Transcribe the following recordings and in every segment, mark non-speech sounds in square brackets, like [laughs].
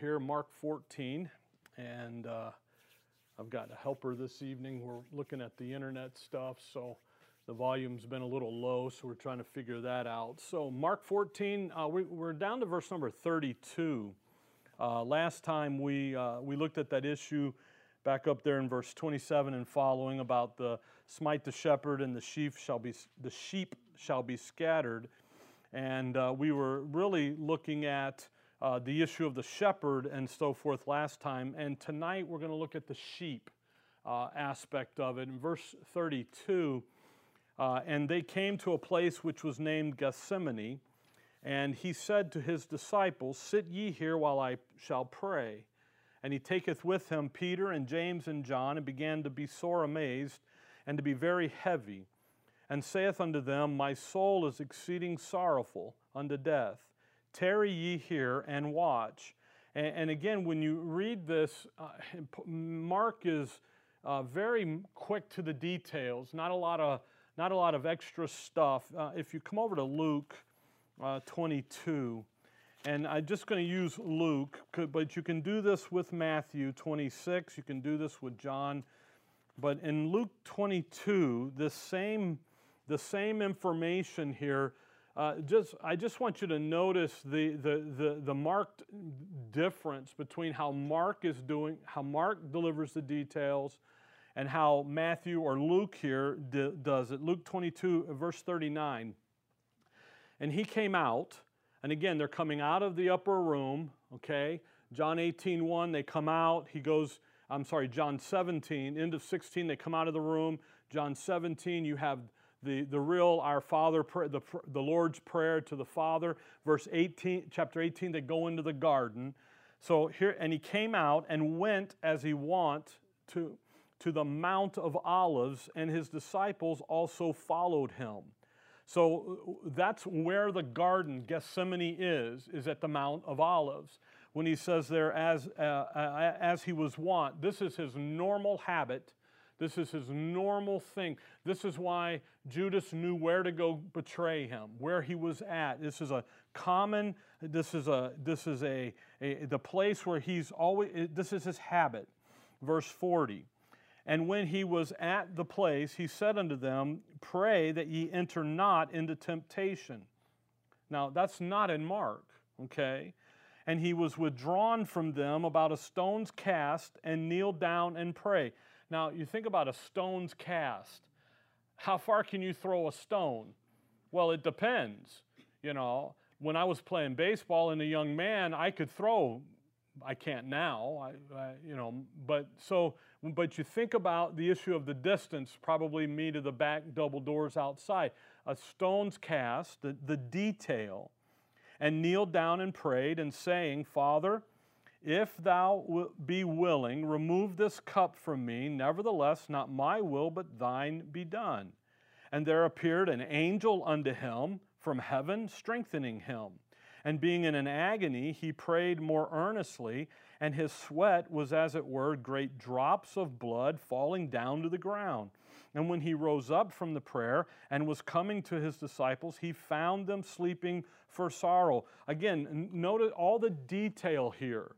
here, Mark 14, and uh, I've got a helper this evening. We're looking at the internet stuff, so the volume's been a little low, so we're trying to figure that out. So, Mark 14, uh, we, are down to verse number 32. Uh, last time we, uh, we looked at that issue back up there in verse 27 and following about the smite the shepherd and the sheep shall be, the sheep shall be scattered. And uh, we were really looking at uh, the issue of the shepherd and so forth last time. And tonight we're going to look at the sheep uh, aspect of it. In verse 32, uh, and they came to a place which was named Gethsemane, and he said to his disciples, Sit ye here while I shall pray. And he taketh with him Peter and James and John, and began to be sore amazed, and to be very heavy, and saith unto them, My soul is exceeding sorrowful unto death Tarry ye here and watch. And, and again, when you read this, uh, Mark is uh, very quick to the details, not a lot of, not a lot of extra stuff. Uh, if you come over to Luke uh, 22, and I'm just going to use Luke, but you can do this with Matthew 26, you can do this with John. But in Luke 22, the same, the same information here uh, just, I just want you to notice the, the, the, the, marked difference between how Mark is doing, how Mark delivers the details, and how Matthew or Luke here does it. Luke 22, verse 39. And he came out, and again, they're coming out of the upper room, okay? John 18, 1, they come out. He goes, I'm sorry, John 17, end of 16, they come out of the room. John 17, you have the, the real Our Father, the, the Lord's Prayer to the Father. Verse 18, chapter 18, they go into the garden. So here, and he came out and went as he wont to, to the Mount of Olives, and his disciples also followed him. So that's where the garden, Gethsemane, is, is at the Mount of Olives. When he says there, as, uh, uh as he was wont, this is his normal habit this is his normal thing. This is why Judas knew where to go betray him, where he was at. This is a common, this is a, this is a, a the place where he's always, this is his habit. Verse 40. And when he was at the place, he said unto them, Pray that ye enter not into temptation. Now, that's not in Mark, okay? And he was withdrawn from them about a stone's cast and kneeled down and prayed. Now, you think about a stone's cast. How far can you throw a stone? Well, it depends. You know, when I was playing baseball and a young man, I could throw. I can't now, I, I, you know, but so, but you think about the issue of the distance, probably me to the back double doors outside. A stone's cast, the, the detail, and kneeled down and prayed and saying, Father, if thou be willing, remove this cup from me. Nevertheless, not my will, but thine be done. And there appeared an angel unto him from heaven, strengthening him. And being in an agony, he prayed more earnestly, and his sweat was as it were great drops of blood falling down to the ground. And when he rose up from the prayer and was coming to his disciples, he found them sleeping for sorrow. Again, note all the detail here.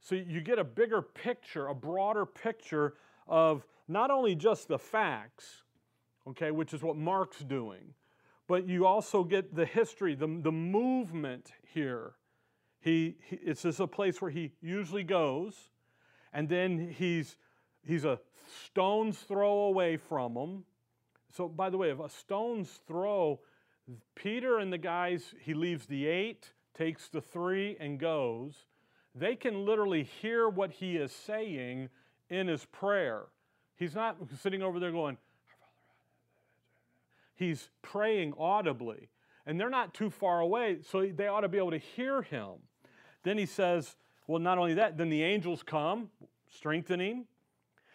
So you get a bigger picture, a broader picture of not only just the facts, okay, which is what Mark's doing, but you also get the history, the, the movement here. He, he, it's just a place where he usually goes, and then he's, he's a stone's throw away from them. So, by the way, a stone's throw, Peter and the guys, he leaves the eight, takes the three, and goes they can literally hear what he is saying in his prayer. He's not sitting over there going, he's praying audibly. And they're not too far away, so they ought to be able to hear him. Then he says, well, not only that, then the angels come, strengthening,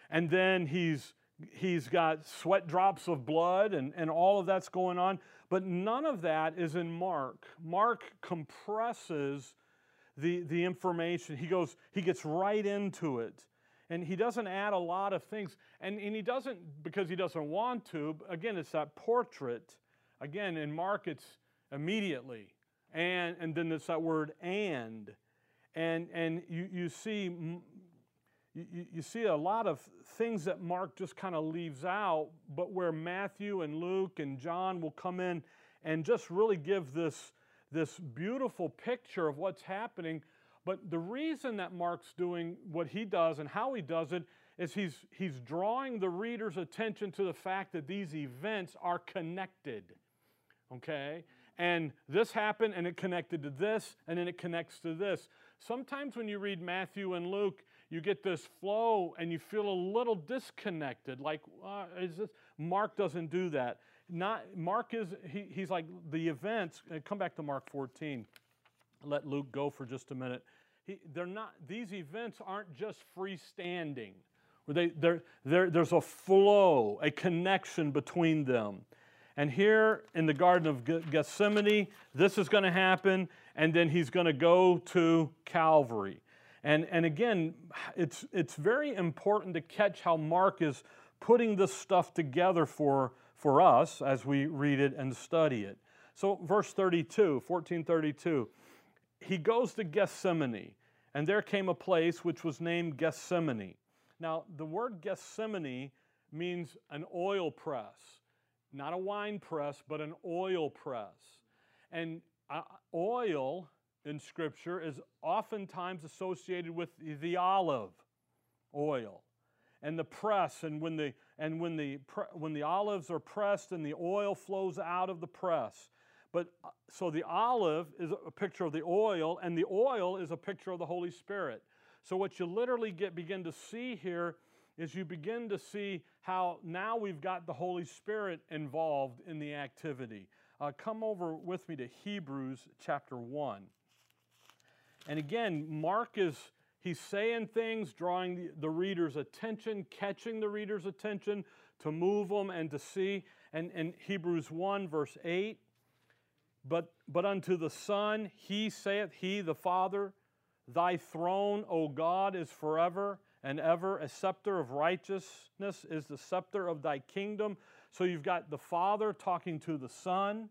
and then he's he's got sweat drops of blood and, and all of that's going on. But none of that is in Mark. Mark compresses the, the information. He goes, he gets right into it. And he doesn't add a lot of things. And, and he doesn't because he doesn't want to. Again, it's that portrait. Again, in Mark, it's immediately. And, and then it's that word and. and, and you, you see you, you see a lot of things that Mark just kind of leaves out, but where Matthew and Luke and John will come in and just really give this, this beautiful picture of what's happening. But the reason that Mark's doing what he does and how he does it is he's, he's drawing the reader's attention to the fact that these events are connected. Okay? And this happened and it connected to this, and then it connects to this. Sometimes when you read Matthew and Luke, you get this flow and you feel a little disconnected. Like, uh, is this? Mark doesn't do that. Not Mark is he, he's like the events. Uh, come back to Mark 14. Let Luke go for just a minute. He, they're not. These events aren't just freestanding. They, they're, they're, there's a flow, a connection between them. And here in the Garden of Gethsemane, this is going to happen, and then he's going to go to Calvary. And, and again, it's, it's very important to catch how Mark is putting this stuff together for, for us as we read it and study it. So, verse 32, 1432, he goes to Gethsemane, and there came a place which was named Gethsemane. Now, the word Gethsemane means an oil press, not a wine press, but an oil press. And uh, oil in Scripture is oftentimes associated with the olive oil and the press and when the and when the when the olives are pressed and the oil flows out of the press. But uh, so the olive is a picture of the oil and the oil is a picture of the holy spirit. So what you literally get begin to see here is you begin to see how now we've got the holy spirit involved in the activity. Uh, come over with me to hebrews chapter 1 and again, Mark is he's saying things, drawing the, the, reader's attention, catching the reader's attention to move them and to see. And in Hebrews 1, verse 8, but, but unto the Son he saith, He the Father, Thy throne, O God, is forever and ever. A scepter of righteousness is the scepter of thy kingdom. So you've got the Father talking to the Son.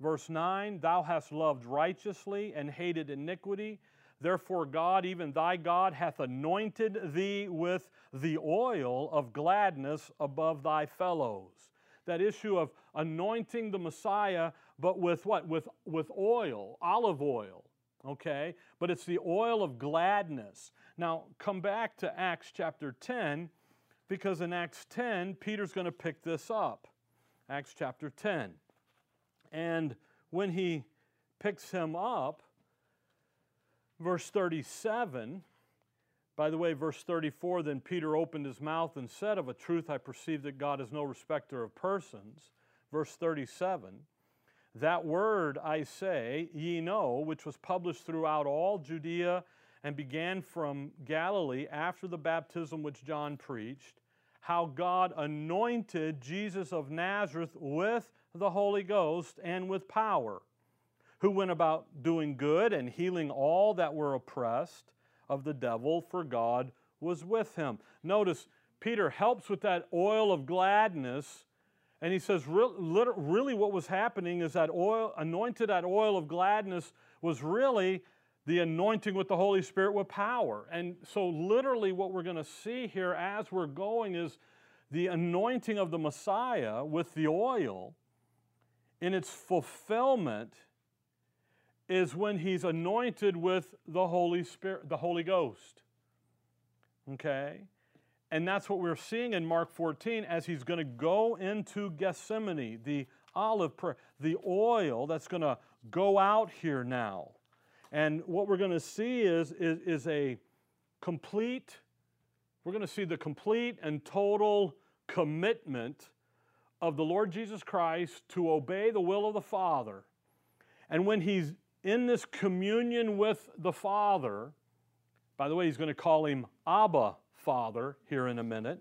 Verse 9 Thou hast loved righteously and hated iniquity. Therefore, God, even thy God, hath anointed thee with the oil of gladness above thy fellows. That issue of anointing the Messiah, but with what? With, with oil, olive oil, okay? But it's the oil of gladness. Now, come back to Acts chapter 10, because in Acts 10, Peter's going to pick this up. Acts chapter 10. And when he picks him up, verse 37, by the way, verse 34, then Peter opened his mouth and said, Of a truth I perceive that God is no respecter of persons. Verse 37, that word I say, ye know, which was published throughout all Judea and began from Galilee after the baptism which John preached, how God anointed Jesus of Nazareth with the Holy Ghost and with power, who went about doing good and healing all that were oppressed of the devil, for God was with him. Notice, Peter helps with that oil of gladness. And he says, really, what was happening is that oil, anointed that oil of gladness, was really the anointing with the Holy Spirit with power. And so, literally, what we're going to see here as we're going is the anointing of the Messiah with the oil in its fulfillment is when he's anointed with the Holy Spirit, the Holy Ghost. Okay? And that's what we're seeing in Mark 14 as he's going to go into Gethsemane, the olive prayer, the oil that's going to go out here now. And what we're going to see is, is, is a complete, we're going to see the complete and total commitment of the Lord Jesus Christ to obey the will of the Father. And when he's in this communion with the Father, by the way, he's going to call him Abba Father here in a minute.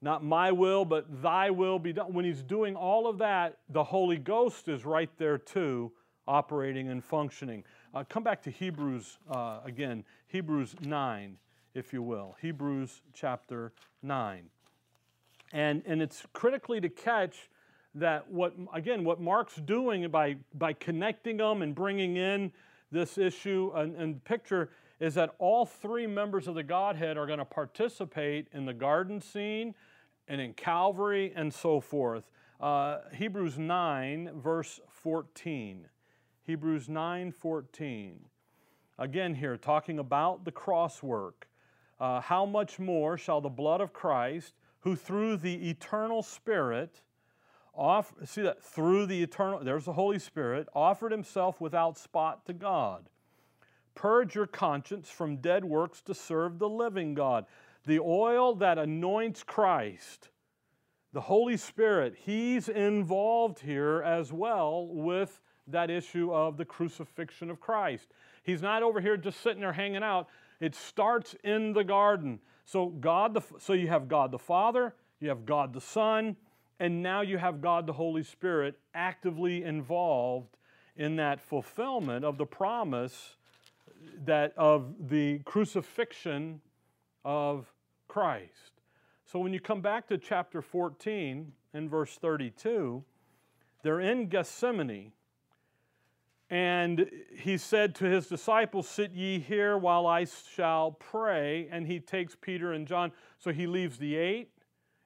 Not my will, but thy will be done. When he's doing all of that, the Holy Ghost is right there too, operating and functioning. Uh, come back to Hebrews uh, again, Hebrews 9, if you will. Hebrews chapter 9. And, and it's critically to catch that what, again, what Mark's doing by, by connecting them and bringing in this issue and, and picture is that all three members of the Godhead are going to participate in the garden scene and in Calvary and so forth. Uh, Hebrews 9, verse 14. Hebrews 9, 14. Again, here, talking about the cross work. Uh, how much more shall the blood of Christ, who through the eternal Spirit, off, see that through the eternal, there's the Holy Spirit, offered himself without spot to God. Purge your conscience from dead works to serve the living God. The oil that anoints Christ, the Holy Spirit, He's involved here as well with that issue of the crucifixion of Christ. He's not over here just sitting there hanging out. It starts in the garden. So God the so you have God the Father, you have God the Son, and now you have God the Holy Spirit actively involved in that fulfillment of the promise that of the crucifixion of Christ. So when you come back to chapter 14 and verse 32, they're in Gethsemane. And he said to his disciples, Sit ye here while I shall pray. And he takes Peter and John. So he leaves the eight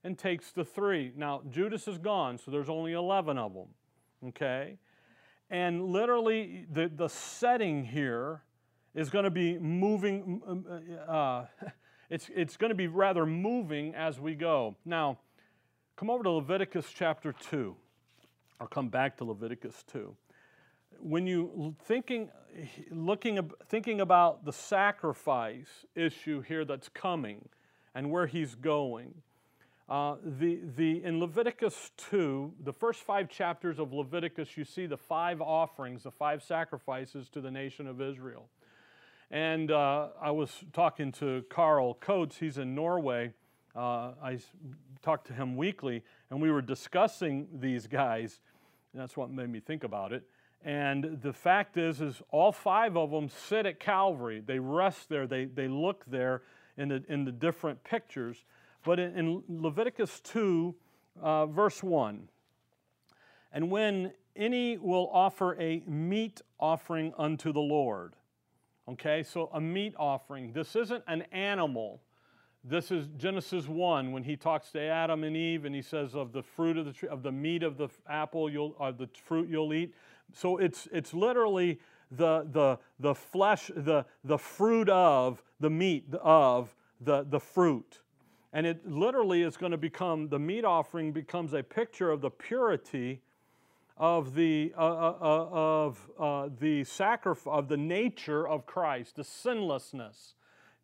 and takes the three. Now, Judas is gone, so there's only 11 of them. Okay? And literally, the, the setting here is going to be moving, uh, [laughs] it's, it's going to be rather moving as we go. Now, come over to Leviticus chapter 2, or come back to Leviticus 2. When you thinking, looking, thinking about the sacrifice issue here that's coming and where he's going, uh, the, the, in Leviticus 2, the first five chapters of Leviticus, you see the five offerings, the five sacrifices to the nation of Israel. And uh, I was talking to Carl Coates, he's in Norway. Uh, I talk to him weekly, and we were discussing these guys. And that's what made me think about it. And the fact is, is all five of them sit at Calvary. They rest there. They, they look there in the, in the different pictures. But in, Leviticus 2, uh, verse 1, and when any will offer a meat offering unto the Lord, Okay, so a meat offering. This isn't an animal. This is Genesis 1 when he talks to Adam and Eve and he says of the fruit of the tree, of the meat of the apple you'll of the fruit you'll eat. So it's it's literally the the the flesh the the fruit of the meat of the the fruit. And it literally is going to become the meat offering becomes a picture of the purity of the, uh, uh, uh, of, uh, the sacrifice, of the nature of Christ, the sinlessness,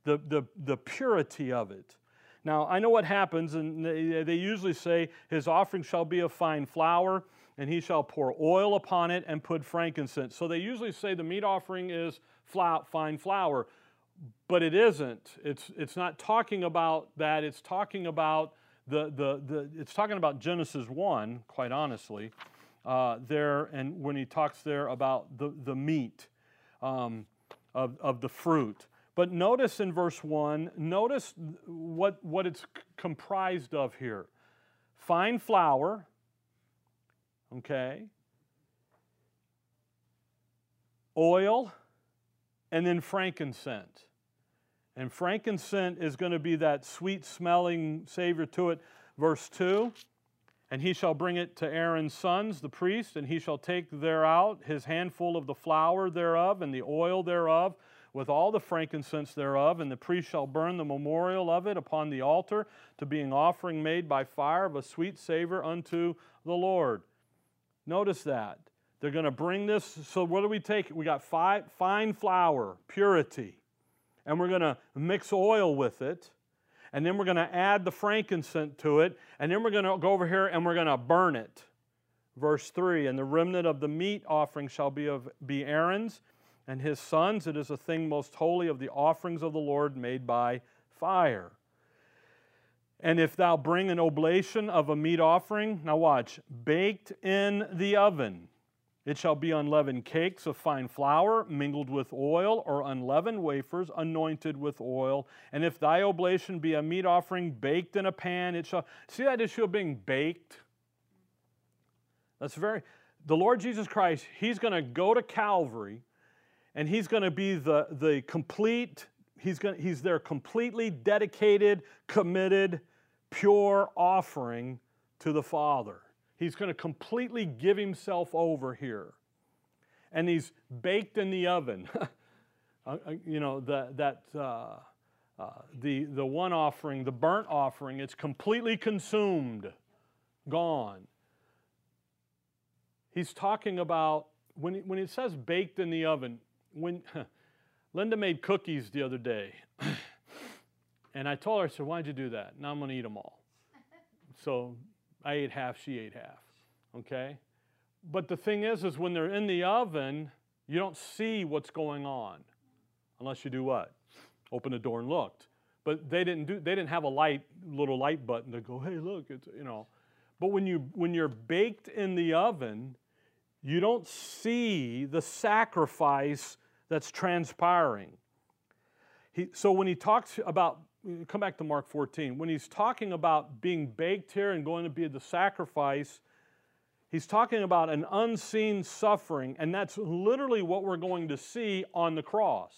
the, the, the purity of it. Now, I know what happens, and they, they usually say, His offering shall be of fine flour, and he shall pour oil upon it and put frankincense. So they usually say the meat offering is fine flour, but it isn't. It's, it's not talking about that. It's talking about the, the, the, it's talking about Genesis 1, quite honestly uh, there, and when he talks there about the, the meat um, of, of the fruit. But notice in verse 1, notice what, what it's comprised of here fine flour, okay, oil, and then frankincense. And frankincense is going to be that sweet smelling savor to it. Verse 2 and he shall bring it to Aaron's sons, the priest, and he shall take thereout his handful of the flour thereof and the oil thereof, with all the frankincense thereof, and the priest shall burn the memorial of it upon the altar to be an offering made by fire of a sweet savor unto the Lord. Notice that. They're going to bring this. So, what do we take? We got five, fine flour, purity, and we're going to mix oil with it and then we're going to add the frankincense to it, and then we're going to go over here and we're going to burn it. Verse 3 And the remnant of the meat offering shall be, of, be Aaron's and his sons. It is a thing most holy of the offerings of the Lord made by fire. And if thou bring an oblation of a meat offering, now watch, baked in the oven, it shall be unleavened cakes of fine flour mingled with oil, or unleavened wafers anointed with oil. And if thy oblation be a meat offering baked in a pan, it shall. See that issue of being baked? That's very. The Lord Jesus Christ, He's going to go to Calvary and he's going to be the, the complete, he's, going he's their completely dedicated, committed, pure offering to the Father. He's going to completely give himself over here. And he's baked in the oven. [laughs] Uh, uh, you know, the, that, uh, uh, the, the one offering, the burnt offering, it's completely consumed, gone. He's talking about, when, when it says baked in the oven, when [laughs] Linda made cookies the other day, [laughs] and I told her, I said, why'd you do that? Now I'm going to eat them all. so I ate half, she ate half. Okay? But the thing is, is when they're in the oven, you don't see what's going on. Unless you do what? Open the door and looked. But they didn't do they didn't have a light little light button to go, hey, look, it's you know. But when you when you're baked in the oven, you don't see the sacrifice that's transpiring. He, so when he talks about come back to Mark 14. When he's talking about being baked here and going to be the sacrifice, he's talking about an unseen suffering, and that's literally what we're going to see on the cross.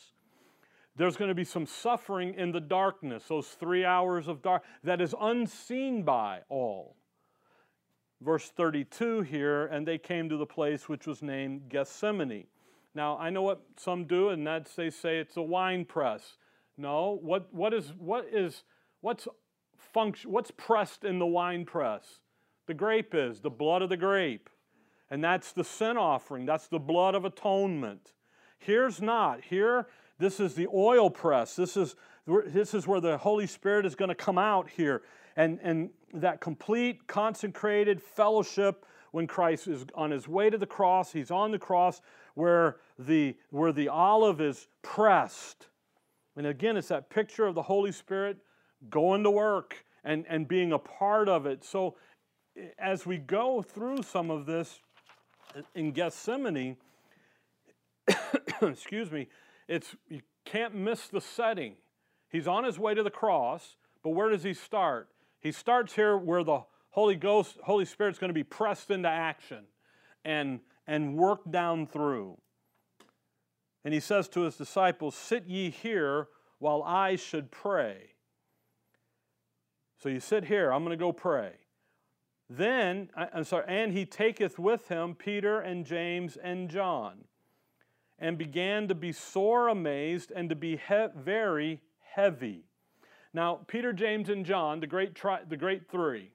There's going to be some suffering in the darkness, those three hours of dark, that is unseen by all. Verse 32 here, and they came to the place which was named Gethsemane. Now, I know what some do, and that's they say it's a wine press. No, what, what is, what is, what's function, what's pressed in the wine press? The grape is, the blood of the grape. And that's the sin offering, that's the blood of atonement. Here's not. Here this is the oil press. This is, this is where the Holy Spirit is going to come out here. And, and that complete consecrated fellowship when Christ is on his way to the cross, he's on the cross where the, where the olive is pressed. And again, it's that picture of the Holy Spirit going to work and, and being a part of it. So as we go through some of this in Gethsemane, [coughs] excuse me, it's, you can't miss the setting. He's on his way to the cross, but where does he start? He starts here where the Holy Ghost, Holy Spirit's going to be pressed into action and, and worked down through. And he says to his disciples, Sit ye here while I should pray. So you sit here, I'm going to go pray. Then, I'm sorry, and he taketh with him Peter and James and John and began to be sore amazed and to be he- very heavy. Now, Peter, James, and John, the great, tri- the great three,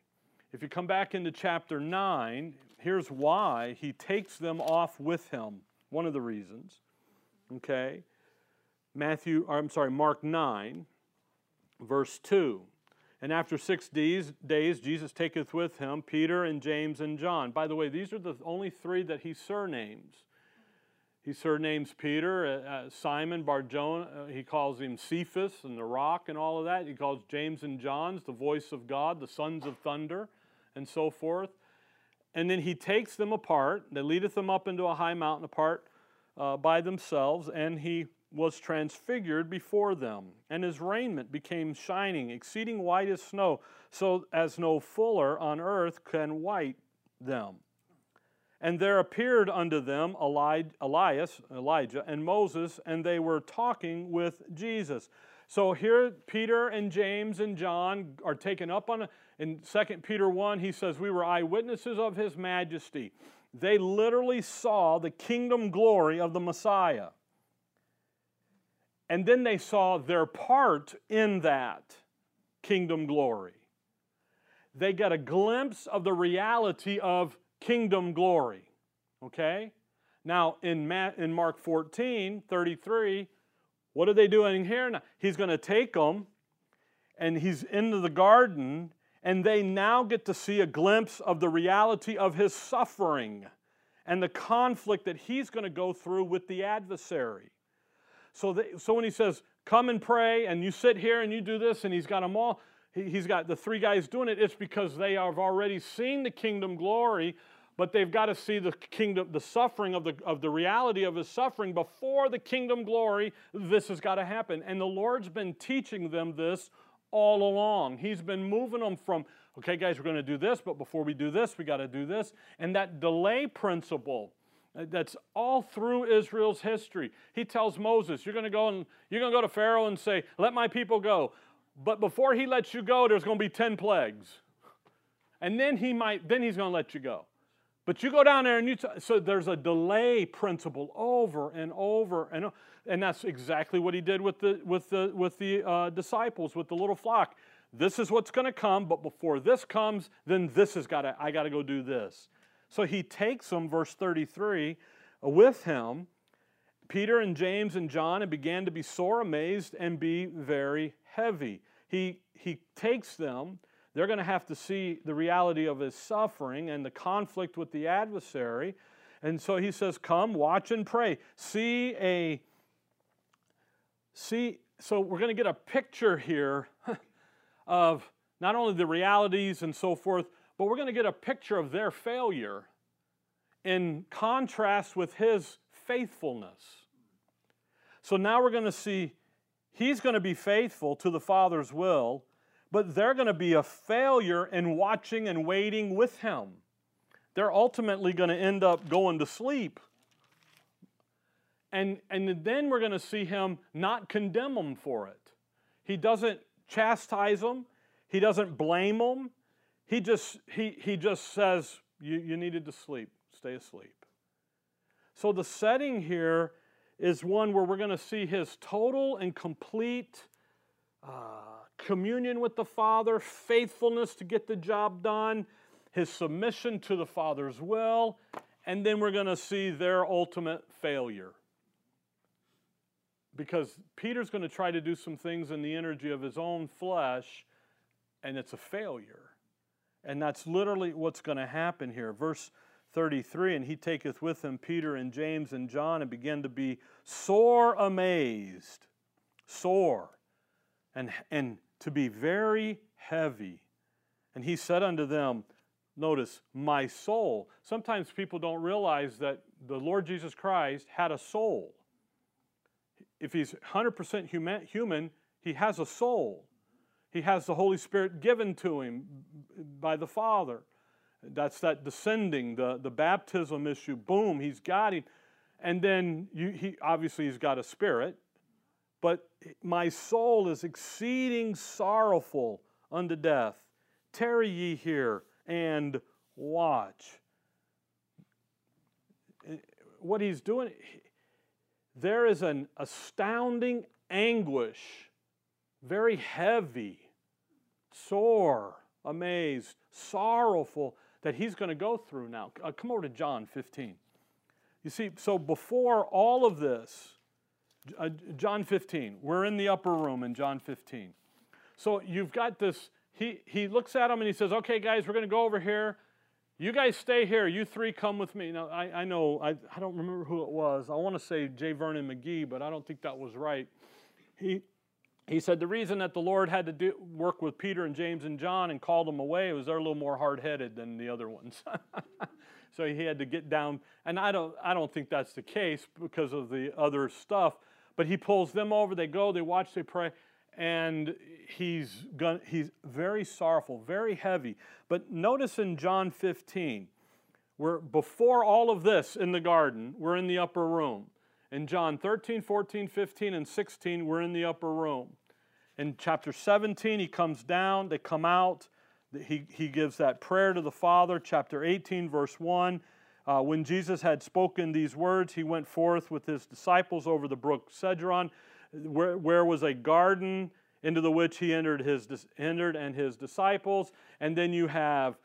if you come back into chapter 9, here's why he takes them off with him. One of the reasons. Okay? Matthew, I'm sorry, Mark 9, verse 2. And after six days, days, Jesus taketh with him Peter and James and John. By the way, these are the only three that he surnames. He surnames Peter, uh, uh, Simon Barjona. Uh, he calls him Cephas and the rock and all of that. He calls James and John's the voice of God, the sons of thunder, and so forth. And then he takes them apart. They leadeth them up into a high mountain apart uh, by themselves, and he was transfigured before them. And his raiment became shining, exceeding white as snow, so as no fuller on earth can white them. And there appeared unto them Elias, Elijah, and Moses, and they were talking with Jesus. So here, Peter and James and John are taken up on, a, in 2 Peter 1, he says, We were eyewitnesses of his majesty. They literally saw the kingdom glory of the Messiah. And then they saw their part in that kingdom glory. They got a glimpse of the reality of kingdom glory. Okay? Now, in, in Mark 14, 33, what are they doing here? Now, he's going to take them and he's into the garden, and they now get to see a glimpse of the reality of his suffering and the conflict that he's going to go through with the adversary. So, so when he says, Come and pray, and you sit here and you do this, and he's got them all, he, he's got the three guys doing it, it's because they have already seen the kingdom glory but they've got to see the kingdom, the suffering of the, of the reality of his suffering before the kingdom glory. This has got to happen. And the Lord's been teaching them this all along. He's been moving them from, okay, guys, we're going to do this, but before we do this, we got to do this. And that delay principle Uh, That's all through Israel's history. He tells Moses, "You're going to go and you're going to go to Pharaoh and say, "Let my people go." But before he lets you go, there's going to be 10 plagues. And then he might then he's going to let you go. But you go down there and you t- so there's a delay principle over and over and o- and that's exactly what he did with the with the with the uh, disciples with the little flock. This is what's going to come, but before this comes, then this has got to I got to go do this. So he takes them, verse 33, uh, with him, Peter and James and John, and began to be sore amazed and be very heavy. He, he takes them, they're going to have to see the reality of his suffering and the conflict with the adversary. And so he says, Come, watch and pray. See a, see, so we're going to get a picture here [laughs] of not only the realities and so forth, but we're going to get a picture of their failure in contrast with his faithfulness. So now we're going to see he's going to be faithful to the Father's will, but they're going to be a failure in watching and waiting with him. They're ultimately going to end up going to sleep. And, and then we're going to see him not condemn them for it. He doesn't chastise them, he doesn't blame them. He just, he, he just says, you, you needed to sleep, stay asleep. So the setting here is one where we're going to see his total and complete uh, communion with the Father, faithfulness to get the job done, his submission to the Father's will, and then we're going to see their ultimate failure. Because Peter's going to try to do some things in the energy of his own flesh, and it's a failure. And that's literally what's going to happen here. Verse 33 And he taketh with him Peter and James and John and began to be sore amazed, sore, and, and to be very heavy. And he said unto them, Notice, my soul. Sometimes people don't realize that the Lord Jesus Christ had a soul. If he's 100% human, human, he has a soul. He has the Holy Spirit given to him by the Father. That's that descending, the, the baptism issue. Boom, he's got him. And then you, he obviously he's got a spirit. But my soul is exceeding sorrowful unto death. Tarry ye here and watch. Eh, what he's doing, there is an astounding anguish, very heavy, sore, amazed, sorrowful that he's going to go through now. Uh, come over to John 15. You see, so before all of this, uh, John 15, we're in the upper room in John 15. So you've got this, he, he looks at them and he says, Okay, guys, we're going to go over here. You guys stay here. You three come with me. Now, I, I know, I, I don't remember who it was. I want to say J. Vernon McGee, but I don't think that was right. He, he said the reason that the Lord had to do, work with Peter and James and John and called them away was they're a little more hard headed than the other ones. [laughs] so he had to get down. And I don't, I don't think that's the case because of the other stuff. But he pulls them over. They go, they watch, they pray. And he's, gonna, he's very sorrowful, very heavy. But notice in John 15, we're before all of this in the garden, we're in the upper room. In John 13, 14, 15, and 16, we're in the upper room. In chapter 17, he comes down, they come out, he, he gives that prayer to the Father. Chapter 18, verse 1. Uh, when Jesus had spoken these words, he went forth with his disciples over the brook Cedron, where, where was a garden into the which he entered, his, entered and his disciples. And then you have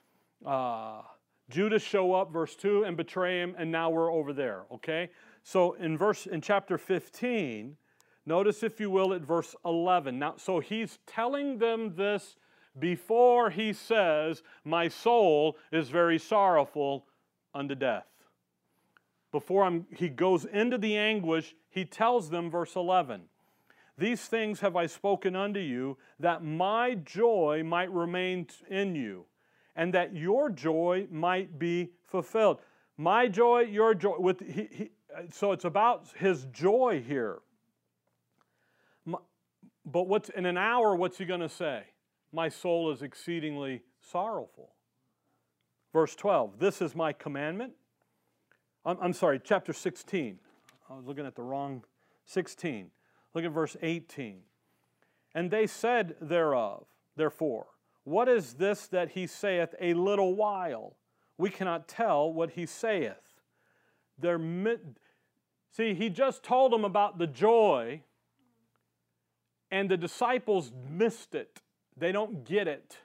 uh, Judas show up, verse 2, and betray him, and now we're over there, okay? So in verse in chapter 15, notice if you will at verse 11. Now so he's telling them this before he says, "My soul is very sorrowful unto death." Before I'm, he goes into the anguish, he tells them verse 11. These things have I spoken unto you, that my joy might remain in you, and that your joy might be fulfilled. My joy, your joy. With he, he, uh, so it's about his joy here. But what's in an hour? What's he going to say? My soul is exceedingly sorrowful. Verse 12. This is my commandment I'm, I'm sorry, chapter 16. I was looking at the wrong 16. Look at verse 18. And they said thereof, therefore, what is this that he saith a little while? We cannot tell what he saith. They're, see, he just told them about the joy, and the disciples missed it. They don't get it.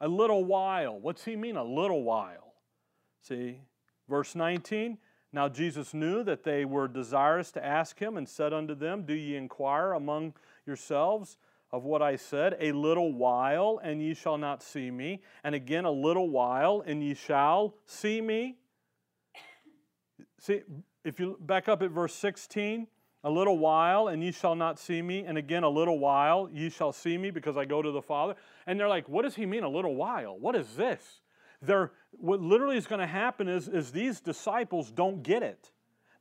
A little while. What's he mean, a little while? See, verse 19. Now Jesus knew that they were desirous to ask him, and said unto them, Do ye inquire among yourselves of what I said? A little while, and ye shall not see me. And again, a little while, and ye shall see me. See, if you back up at verse 16, a little while, and ye shall not see me. And again, a little while, ye shall see me because I go to the Father. And they're like, What does he mean, a little while? What is this? They're, what literally is going to happen is, is these disciples don't get it.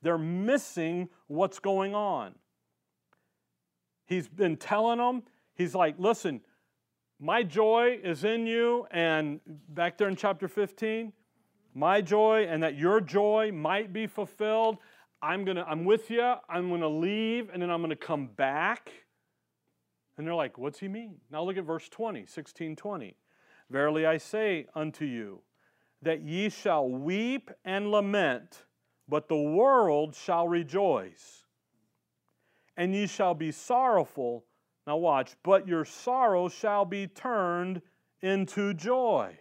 They're missing what's going on. He's been telling them, he's like, listen, my joy is in you, and back there in chapter 15, my joy and that your joy might be fulfilled. I'm gonna, I'm with you, I'm gonna leave, and then I'm gonna come back. And they're like, what's he mean? Now look at verse 20, 16, 20. Verily I say unto you, that ye shall weep and lament, but the world shall rejoice. And ye shall be sorrowful. Now watch, but your sorrow shall be turned into joy.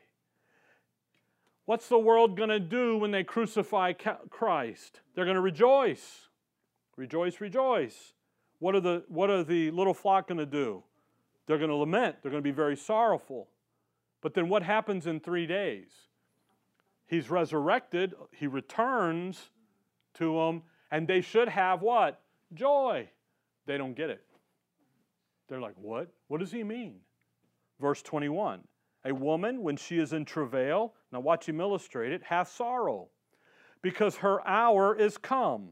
What's the world going to do when they crucify Christ? They're going to rejoice. Rejoice, rejoice. What are the, what are the little flock going to do? They're going to lament. They're going to be very sorrowful. But then what happens in three days? He's resurrected, he returns to them, and they should have what? Joy. They don't get it. They're like, what? What does he mean? Verse 21 A woman, when she is in travail, now watch him illustrate it, hath sorrow, because her hour is come.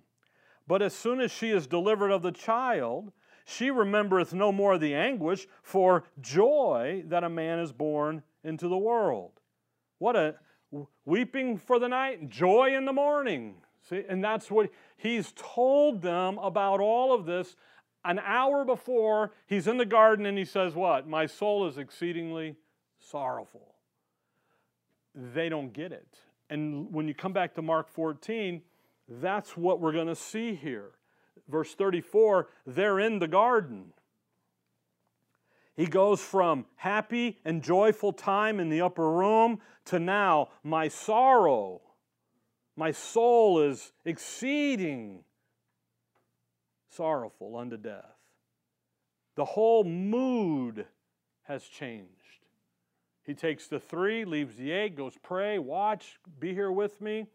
But as soon as she is delivered of the child, she remembereth no more the anguish for joy that a man is born into the world. What a weeping for the night, joy in the morning. See, and that's what he's told them about all of this an hour before he's in the garden and he says, What? My soul is exceedingly sorrowful. They don't get it. And when you come back to Mark 14, that's what we're going to see here verse 34, they're in the garden. He goes from happy and joyful time in the upper room to now, my sorrow, my soul is exceeding sorrowful unto death. The whole mood has changed. He takes the three, leaves the eight, goes pray, watch, be here with me.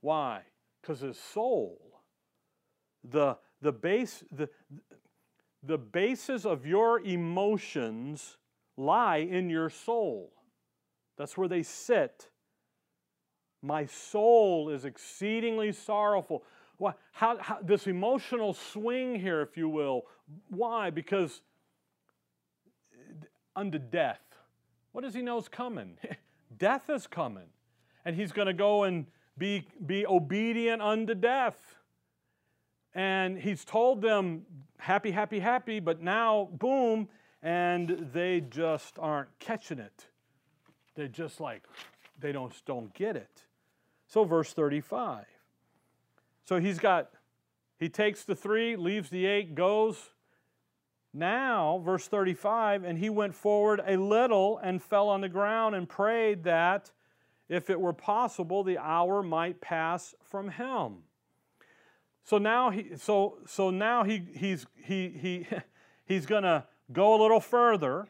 Why? Because his soul the, the, base, the, the basis of your emotions lie in your soul. That's where they sit. My soul is exceedingly sorrowful. Why, how, how, this emotional swing here, if you will. Why? Because unto death. What does he know is coming? [laughs] death is coming. And he's going to go and be, be obedient unto death. And he's told them, happy, happy, happy, but now, boom, and they just aren't catching it. They're just like, they don't, don't get it. So, verse 35. So he's got, he takes the three, leaves the eight, goes. Now, verse 35, and he went forward a little and fell on the ground and prayed that, if it were possible, the hour might pass from him. So now he so so now he he's he he [laughs] he's going to go a little further.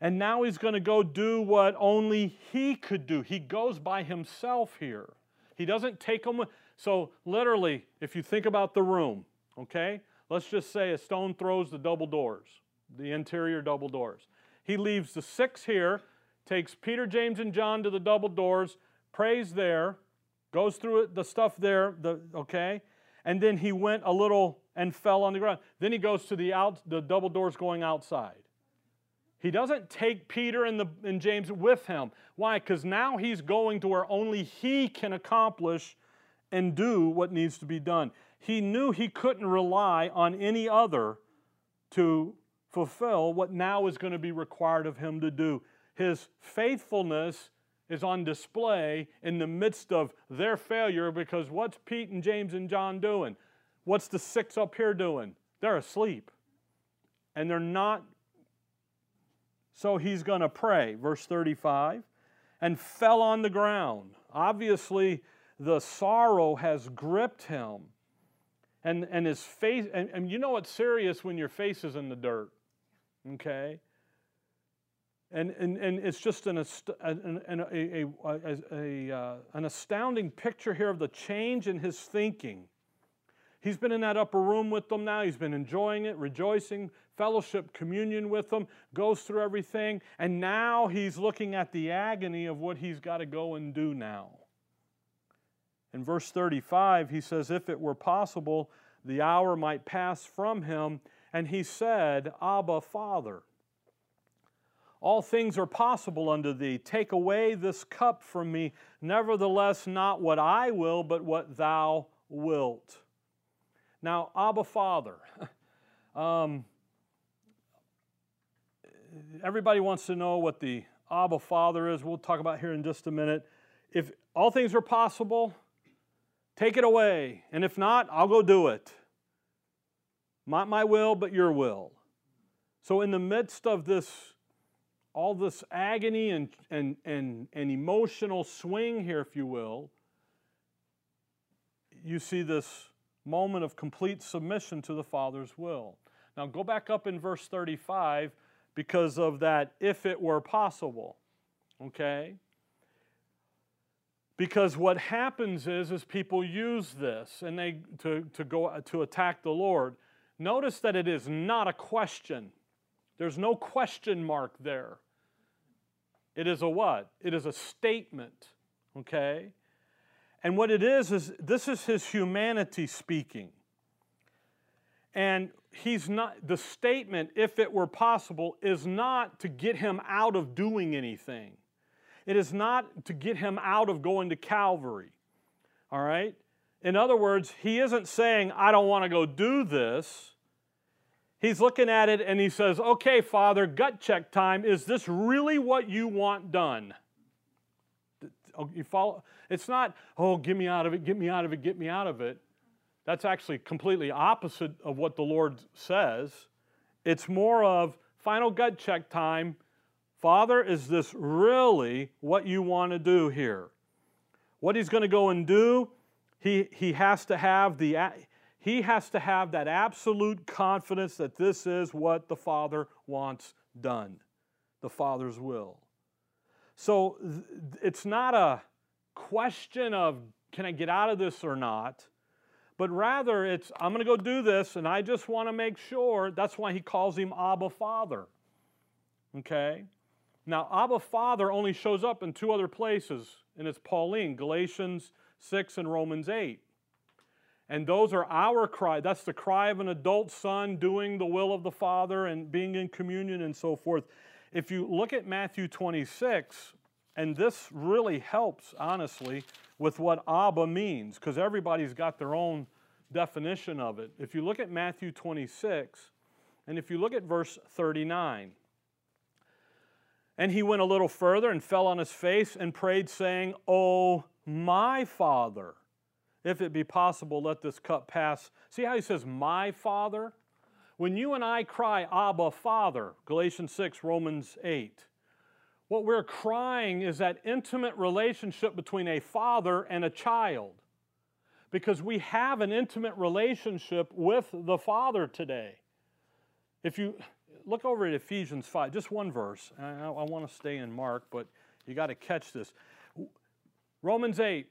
And now he's going to go do what only he could do. He goes by himself here. He doesn't take them. So, literally, if you think about the room, okay, let's just say a stone throws the double doors, the interior double doors. He leaves the six here, takes Peter, James, and John to the double doors, prays there, Goes through it, the stuff there, the, okay? And then he went a little and fell on the ground. Then he goes to the, out, the double doors going outside. He doesn't take Peter and, the, and James with him. Why? Because now he's going to where only he can accomplish and do what needs to be done. He knew he couldn't rely on any other to fulfill what now is going to be required of him to do. His faithfulness is on display in the midst of their failure because what's Pete and James and John doing? What's the six up here doing? They're asleep. And they're not so he's going to pray, verse 35, and fell on the ground. Obviously, the sorrow has gripped him. And, and his face, and, and you know it's serious when your face is in the dirt, okay? And, and, and it's just an, an, a, a, a, uh, an astounding picture here of the change in his thinking. He's been in that upper room with them now. He's been enjoying it, rejoicing, fellowship, communion with them, goes through everything, and now he's looking at the agony of what he's got to go and do now. In verse 35, he says, If it were possible, the hour might pass from him. And he said, Abba, Father. All things are possible unto thee. Take away this cup from me. Nevertheless, not what I will, but what thou wilt. Now, Abba, Father. [laughs] um, everybody wants to know what the Abba Father is. We'll talk about here in just a minute. If all things are possible, take it away. And if not, I'll go do it. Not my will, but your will. So, in the midst of this, all this agony and, and, and, and emotional swing here, if you will, you see this moment of complete submission to the Father's will. Now, go back up in verse 35 because of that if it were possible. Okay? Because what happens is, is people use this and they to, to go to attack the Lord. Notice that it is not a question. There's no question mark there. It is a what? It is a statement. Okay? And what it is is this is his humanity speaking. And he's not, the statement, if it were possible, is not to get him out of doing anything. It is not to get him out of going to Calvary. All right? In other words, he isn't saying, I don't want to go do this. He's looking at it and he says, Okay, Father, gut check time. Is this really what you want done? Oh, you follow? It's not, oh, get me out of it, get me out of it, get me out of it. That's actually completely opposite of what the Lord says. It's more of final gut check time. Father, is this really what you want to do here? What he's going to go and do, he, he has to have the he has to have that absolute confidence that this is what the Father wants done, the Father's will. So it's not a question of can I get out of this or not but rather it's, I'm going to go do this and I just want to make sure. That's why he calls him Abba Father. Okay? Now, Abba Father only shows up in two other places, and it's Pauline, Galatians 6 and Romans 8. And those are our cry. That's the cry of an adult son doing the will of the Father and being in communion and so forth. If you look at Matthew 26, and this really helps, honestly, with what Abba means, because everybody's got their own definition of it. If you look at Matthew 26, and if you look at verse 39, and he went a little further and fell on his face and prayed, saying, Oh, my Father, if it be possible, let this cup pass. See how he says, My Father? When you and I cry, Abba, Father, Galatians 6, Romans 8, what we're crying is that intimate relationship between a father and a child. Because we have an intimate relationship with the Father today. If you look over at Ephesians 5, just one verse, I, I want to stay in Mark, but you got to catch this. Romans 8,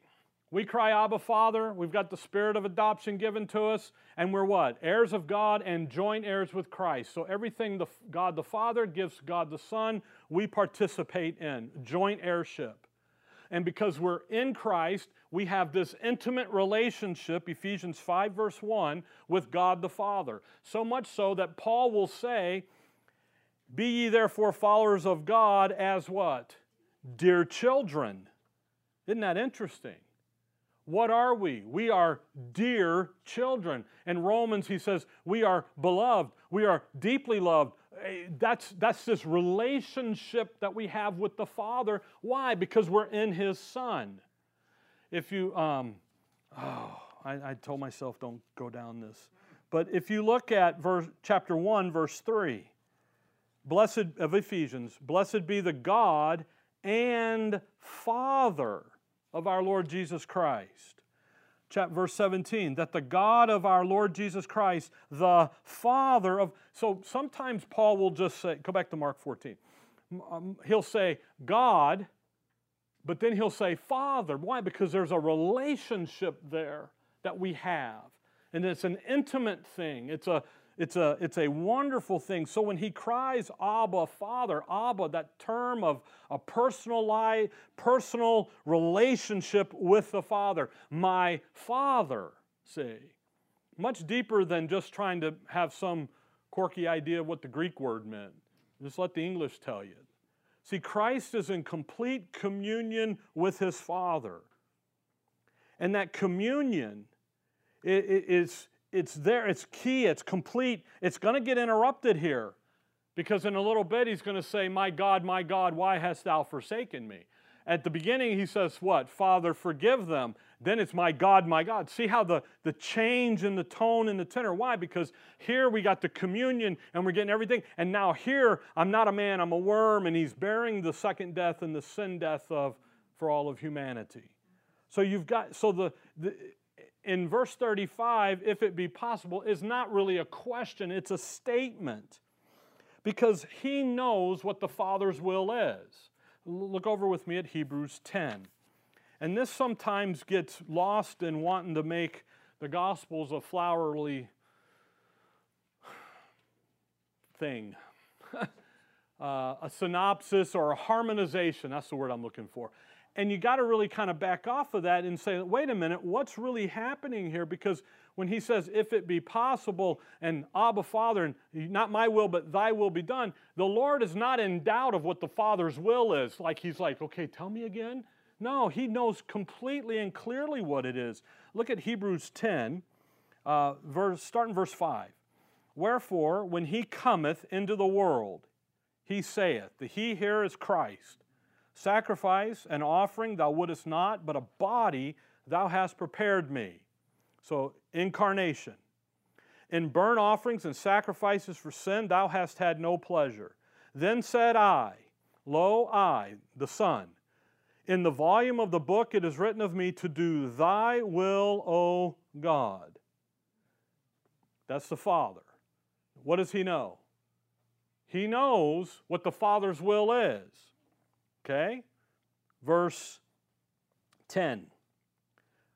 we cry, Abba, Father. We've got the spirit of adoption given to us, and we're what? Heirs of God and joint heirs with Christ. So everything the, God the Father gives God the Son, we participate in joint heirship. And because we're in Christ, we have this intimate relationship, Ephesians 5, verse 1, with God the Father. So much so that Paul will say, Be ye therefore followers of God as what? Dear children. Isn't that interesting? What are we? We are dear children. In Romans, he says, we are beloved. We are deeply loved. Eh, that's, that's this relationship that we have with the Father. Why? Because we're in His Son. If you, um, oh, I, I told myself don't go down this. But if you look at verse, chapter 1, verse 3, blessed of Ephesians, blessed be the God and Father of our Lord Jesus Christ. Chapter, verse 17, that the God of our Lord Jesus Christ, the Father of. So sometimes Paul will just say, go back to Mark 14. Um, he'll say God, but then he'll say Father. Why? Because there's a relationship there that we have. And it's an intimate thing. It's a, it's a, it's a wonderful thing. So when he cries, Abba, Father, Abba, that term of a personal life, personal relationship with the Father, my Father, see, much deeper than just trying to have some quirky idea of what the Greek word meant. Just let the English tell you. See, Christ is in complete communion with his Father. And that communion is it's there, it's key, it's complete. It's going to get interrupted here because in a little bit he's going to say, My God, my God, why hast thou forsaken me? At the beginning, he says, What? Father, forgive them. Then it's my God, my God. See how the, the change in the tone and the tenor. Why? Because here we got the communion and we're getting everything. And now here, I'm not a man, I'm a worm, and he's bearing the second death and the sin death of for all of humanity. So you've got so the, the in verse 35, if it be possible, is not really a question, it's a statement. Because he knows what the Father's will is. Look over with me at Hebrews 10. And this sometimes gets lost in wanting to make the Gospels a flowery thing. [laughs] uh, a synopsis or a harmonization, that's the word I'm looking for. And you got to really kind of back off of that and say, wait a minute, what's really happening here? Because when he says, if it be possible, and Abba Father, and not my will, but thy will be done, the Lord is not in doubt of what the Father's will is. Like he's like, okay, tell me again. No, he knows completely and clearly what it is. Look at Hebrews 10, uh, verse, start in verse 5. Wherefore, when he cometh into the world, he saith, the he here is Christ. Sacrifice and offering thou wouldest not, but a body thou hast prepared me. So, incarnation. In burnt offerings and sacrifices for sin thou hast had no pleasure. Then said I, Lo, I, the Son, in the volume of the book it is written of me to do thy will, O God. That's the Father. What does he know? He knows what the Father's will is. Okay? Verse 10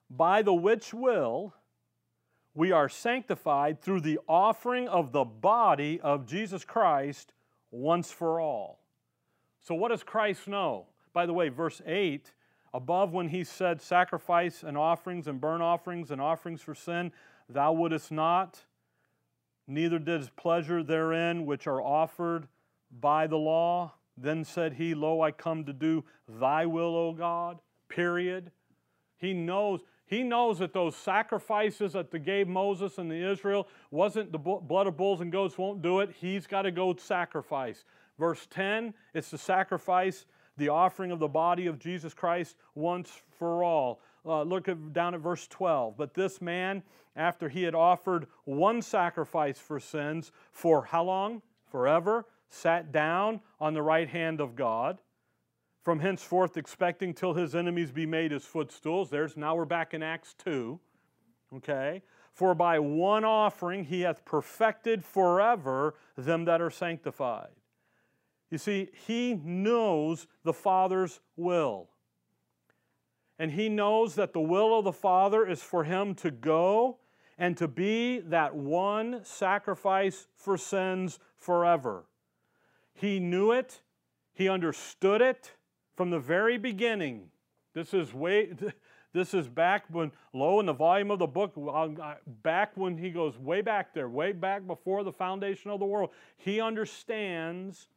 By the which will we are sanctified through the offering of the body of Jesus Christ once for all. So, what does Christ know? By the way, verse 8, above when he said, Sacrifice and offerings and burnt offerings and offerings for sin, thou wouldest not, neither didst pleasure therein which are offered by the law. Then said he, Lo, I come to do thy will, O God. Period. He knows. He knows that those sacrifices that they gave Moses and the Israel wasn't the blood of bulls and goats won't do it. He's got to go sacrifice. Verse 10, it's the sacrifice, the offering of the body of Jesus Christ once for all. Uh, look at, down at verse 12. But this man, after he had offered one sacrifice for sins, for how long? Forever sat down on the right hand of God, from henceforth expecting till his enemies be made his footstools. There's now we're back in Acts 2. Okay? For by one offering he hath perfected forever them that are sanctified. You see, he knows the Father's will. And he knows that the will of the Father is for him to go and to be that one sacrifice for sins forever. He knew it, he understood it from the very beginning. This is way [laughs] This is back when, lo in the volume of the book, um, back when he goes way back there, way back before the foundation of the world. He understands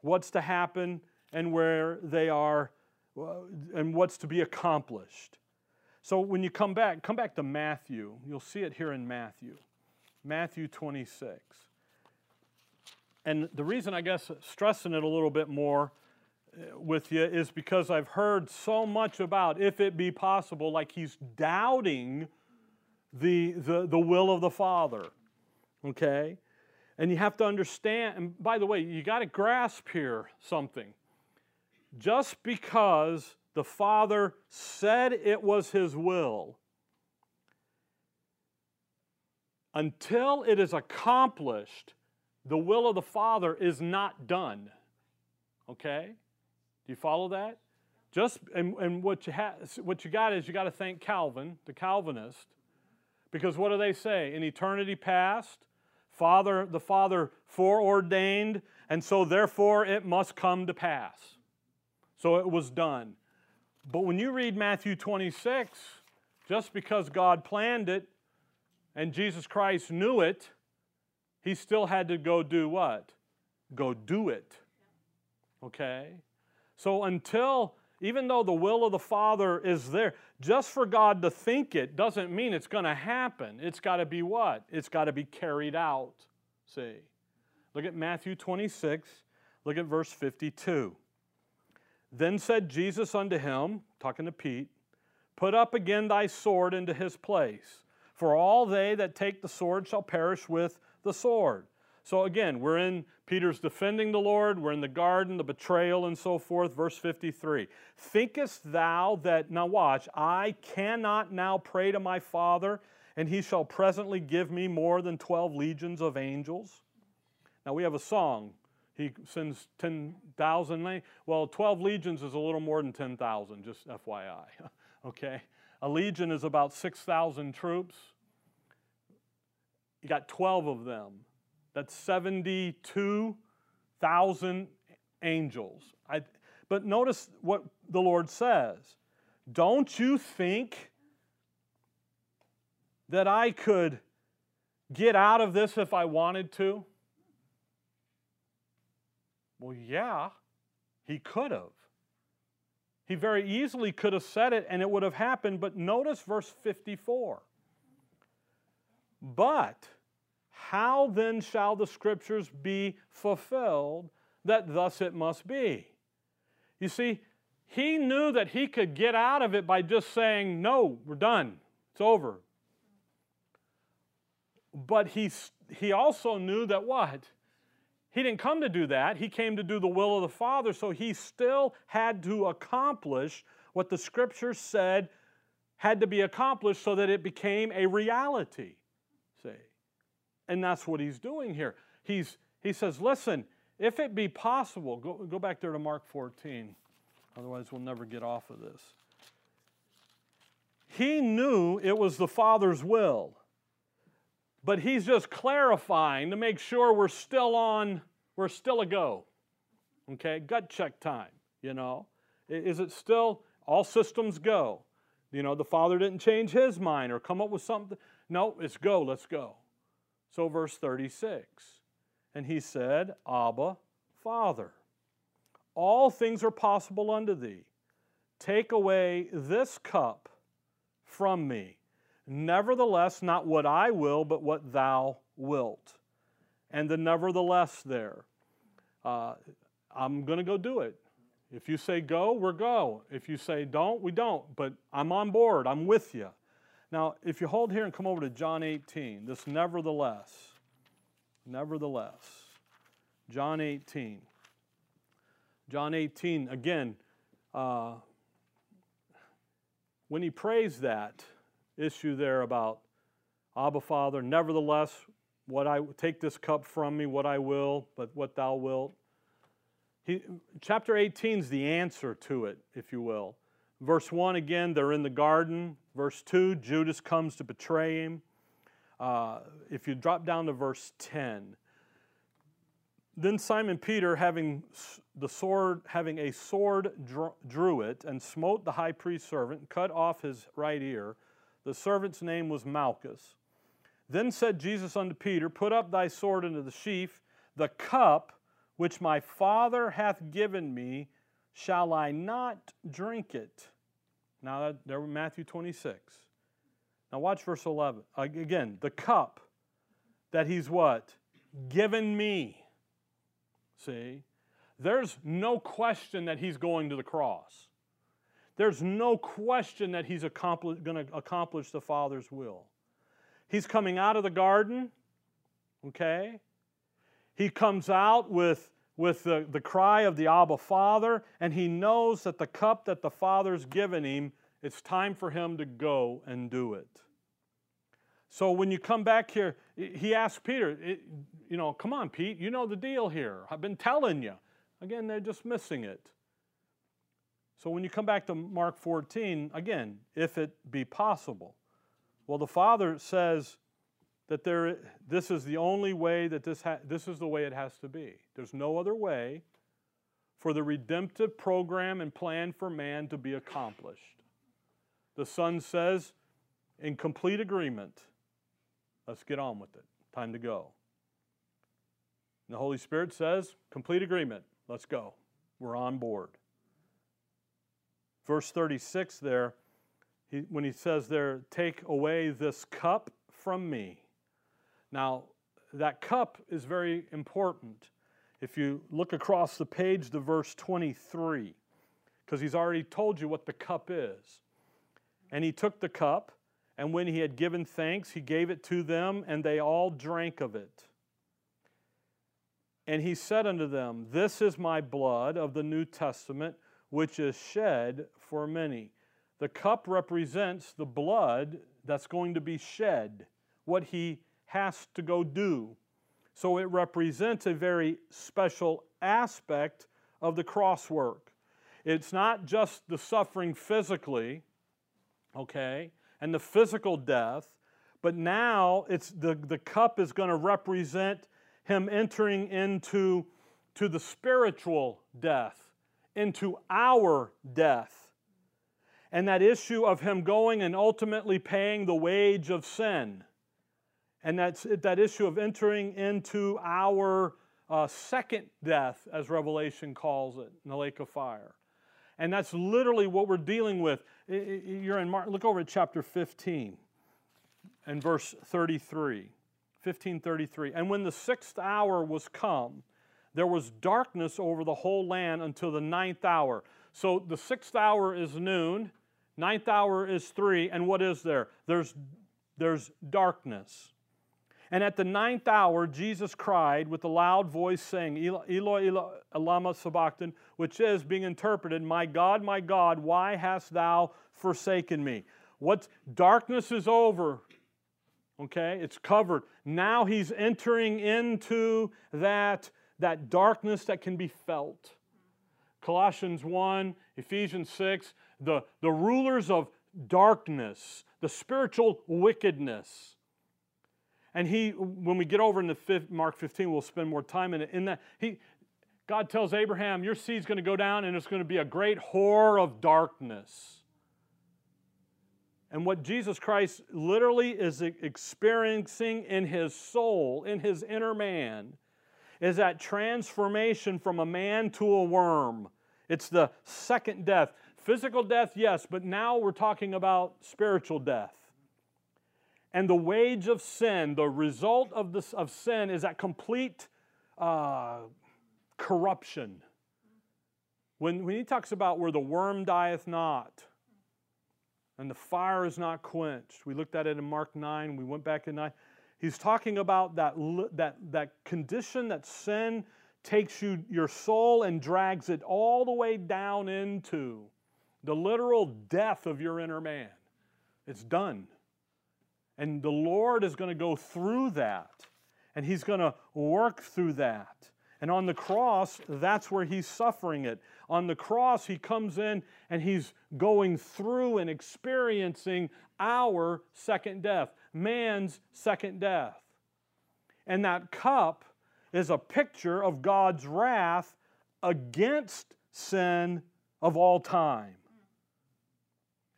what's to happen and where they are uh, and what's to be accomplished. So when you come back, come back to Matthew. You'll see it here in Matthew. Matthew 26. And the reason I guess stressing it a little bit more uh, with you is because I've heard so much about if it be possible, like he's doubting the, the, the will of the Father. Okay? And you have to understand, and by the way, you got to grasp here something. Just because the Father said it was His will, until it is accomplished, the will of the Father is not done. Okay? Do you follow that? Just and, and what you have what you got is you got to thank Calvin, the Calvinist, because what do they say? In eternity past, Father, the Father foreordained, and so therefore it must come to pass. So it was done. But when you read Matthew 26, just because God planned it and Jesus Christ knew it, he still had to go do what? Go do it. Okay? So until, even though the will of the Father is there, just for God to think it doesn't mean it's going to happen. It's got to be what? It's got to be carried out. See? Look at Matthew 26, look at verse 52. Then said Jesus unto him, talking to Pete, Put up again thy sword into his place, for all they that take the sword shall perish with the sword. So again, we're in Peter's defending the Lord, we're in the garden, the betrayal, and so forth. Verse 53 Thinkest thou that, now watch, I cannot now pray to my Father, and he shall presently give me more than 12 legions of angels? Now we have a song. He sends 10,000. Well, 12 legions is a little more than 10,000, just FYI. [laughs] okay? A legion is about 6,000 troops. You got 12 of them. That's 72,000 angels. I, but notice what the Lord says. Don't you think that I could get out of this if I wanted to? Well, yeah, he could have. He very easily could have said it and it would have happened, but notice verse 54. But how then shall the scriptures be fulfilled that thus it must be? You see, he knew that he could get out of it by just saying, No, we're done, it's over. But he, he also knew that what? He didn't come to do that. He came to do the will of the Father, so he still had to accomplish what the Scripture said had to be accomplished so that it became a reality. See? And that's what he's doing here. He's, he says, listen, if it be possible, go, go back there to Mark 14. Otherwise, we'll never get off of this. He knew it was the Father's will, but he's just clarifying to make sure we're still on, we're still a go. Okay, gut check time, you know. Is it still all systems go? You know, the Father didn't change his mind or come up with something. No, it's go, let's go. So, verse 36 And he said, Abba, Father, all things are possible unto thee. Take away this cup from me. Nevertheless, not what I will, but what thou wilt. And the nevertheless there. Uh, I'm going to go do it. If you say go, we're go. If you say don't, we don't. But I'm on board. I'm with you. Now, if you hold here and come over to John 18, this nevertheless, nevertheless, John 18. John 18, again, uh, when he prays that issue there about Abba Father, nevertheless, what I take this cup from me, what I will, but what thou wilt. He, chapter 18 is the answer to it, if you will. Verse 1 again, they're in the garden. Verse 2, Judas comes to betray him. Uh, if you drop down to verse 10, then Simon Peter, having the sword, having a sword, drew it and smote the high priest's servant, cut off his right ear. The servant's name was Malchus. Then said Jesus unto Peter, Put up thy sword into the sheath. The cup which my Father hath given me, shall I not drink it? Now, that, there were Matthew 26. Now, watch verse 11. Again, the cup that he's what? Given me. See? There's no question that he's going to the cross. There's no question that he's going to accomplish the Father's will. He's coming out of the garden, okay? He comes out with, with the, the cry of the Abba Father, and he knows that the cup that the Father's given him, it's time for him to go and do it. So when you come back here, he asks Peter, you know, come on, Pete, you know the deal here. I've been telling you. Again, they're just missing it. So when you come back to Mark 14, again, if it be possible. Well, the Father says that there, this is the only way that this, ha- this is the way it has to be. There's no other way for the redemptive program and plan for man to be accomplished. The Son says, in complete agreement, let's get on with it. Time to go. And the Holy Spirit says, complete agreement. Let's go. We're on board. Verse 36 there, he, when he says there, take away this cup from me. Now, that cup is very important. If you look across the page to verse 23, because he's already told you what the cup is. And he took the cup, and when he had given thanks, he gave it to them, and they all drank of it. And he said unto them, This is my blood of the New Testament, which is shed for many. The cup represents the blood that's going to be shed, what he has to go do. So it represents a very special aspect of the cross work. It's not just the suffering physically, okay, and the physical death, but now it's the, the cup is going to represent him entering into to the spiritual death, into our death. And that issue of him going and ultimately paying the wage of sin. And that's that issue of entering into our uh, second death, as Revelation calls it, in the lake of fire. And that's literally what we're dealing with. You're in Mark, look over at chapter 15 and verse 33. 1533. And when the sixth hour was come, there was darkness over the whole land until the ninth hour. So the sixth hour is noon, ninth hour is three, and what is there? There's, there's darkness. And at the ninth hour, Jesus cried with a loud voice, saying, Eloi, Eloi, lama sabachthani, which is being interpreted, My God, my God, why hast thou forsaken me? What darkness is over, Okay, it's covered. Now he's entering into that, that darkness that can be felt. Colossians 1, Ephesians 6, the, the rulers of darkness, the spiritual wickedness. And he, when we get over in the fifth, Mark 15, we'll spend more time in it. In that, he, God tells Abraham, Your seed's going to go down and it's going to be a great whore of darkness. And what Jesus Christ literally is experiencing in his soul, in his inner man, is that transformation from a man to a worm. It's the second death. Physical death, yes, but now we're talking about spiritual death. And the wage of sin, the result of, this, of sin, is that complete uh, corruption. When, when he talks about where the worm dieth not, and the fire is not quenched. We looked at it in Mark 9, we went back in 9. He's talking about that, that, that condition that sin takes you, your soul and drags it all the way down into the literal death of your inner man. It's done. And the Lord is going to go through that, and He's going to work through that. And on the cross, that's where He's suffering it. On the cross, he comes in and he's going through and experiencing our second death, man's second death. And that cup is a picture of God's wrath against sin of all time.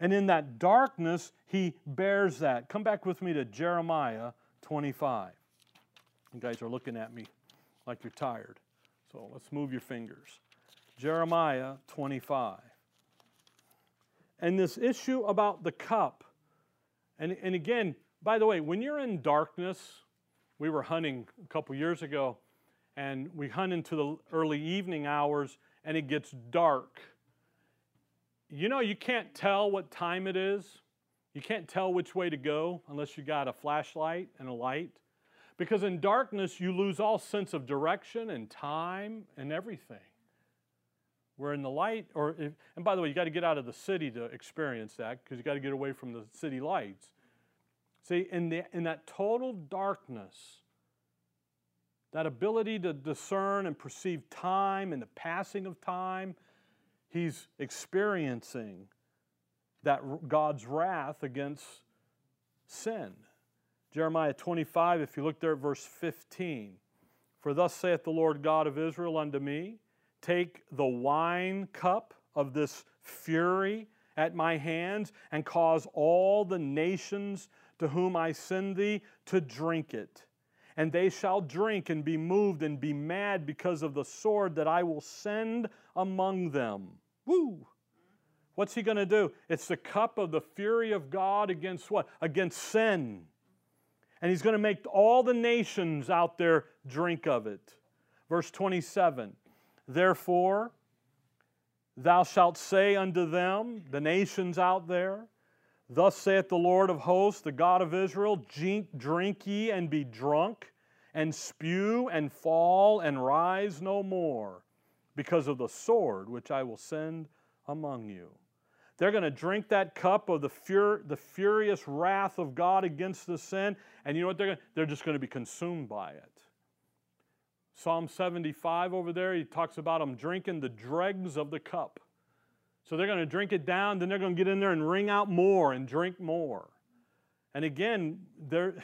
And in that darkness, he bears that. Come back with me to Jeremiah 25. You guys are looking at me like you're tired. So let's move your fingers. Jeremiah 25. And this issue about the cup, and, and again, by the way, when you're in darkness, we were hunting a couple years ago, and we hunt into the early evening hours, and it gets dark. You know, you can't tell what time it is. You can't tell which way to go unless you got a flashlight and a light. Because in darkness, you lose all sense of direction and time and everything. Where in the light, or if, and by the way, you got to get out of the city to experience that because you got to get away from the city lights. See, in, the, in that total darkness, that ability to discern and perceive time and the passing of time, he's experiencing that God's wrath against sin. Jeremiah 25, if you look there at verse 15. For thus saith the Lord God of Israel unto me, Take the wine cup of this fury at my hands, and cause all the nations to whom I send thee to drink it. And they shall drink and be moved and be mad because of the sword that I will send among them. Woo! What's he going to do? It's the cup of the fury of God against what? Against sin and he's going to make all the nations out there drink of it. Verse 27 Therefore, thou shalt say unto them, the nations out there, Thus saith the Lord of hosts, the God of Israel Drink ye and be drunk, and spew and fall and rise no more, because of the sword which I will send among you. They're going to drink that cup of the, fur- the furious wrath of God against the sin, and you know what they're to? They're just going to be consumed by it. Psalm 75 over there, he talks about them drinking the dregs of the cup. So they're going to drink it down, then they're going to get in there and wring out more and drink more. And again, there,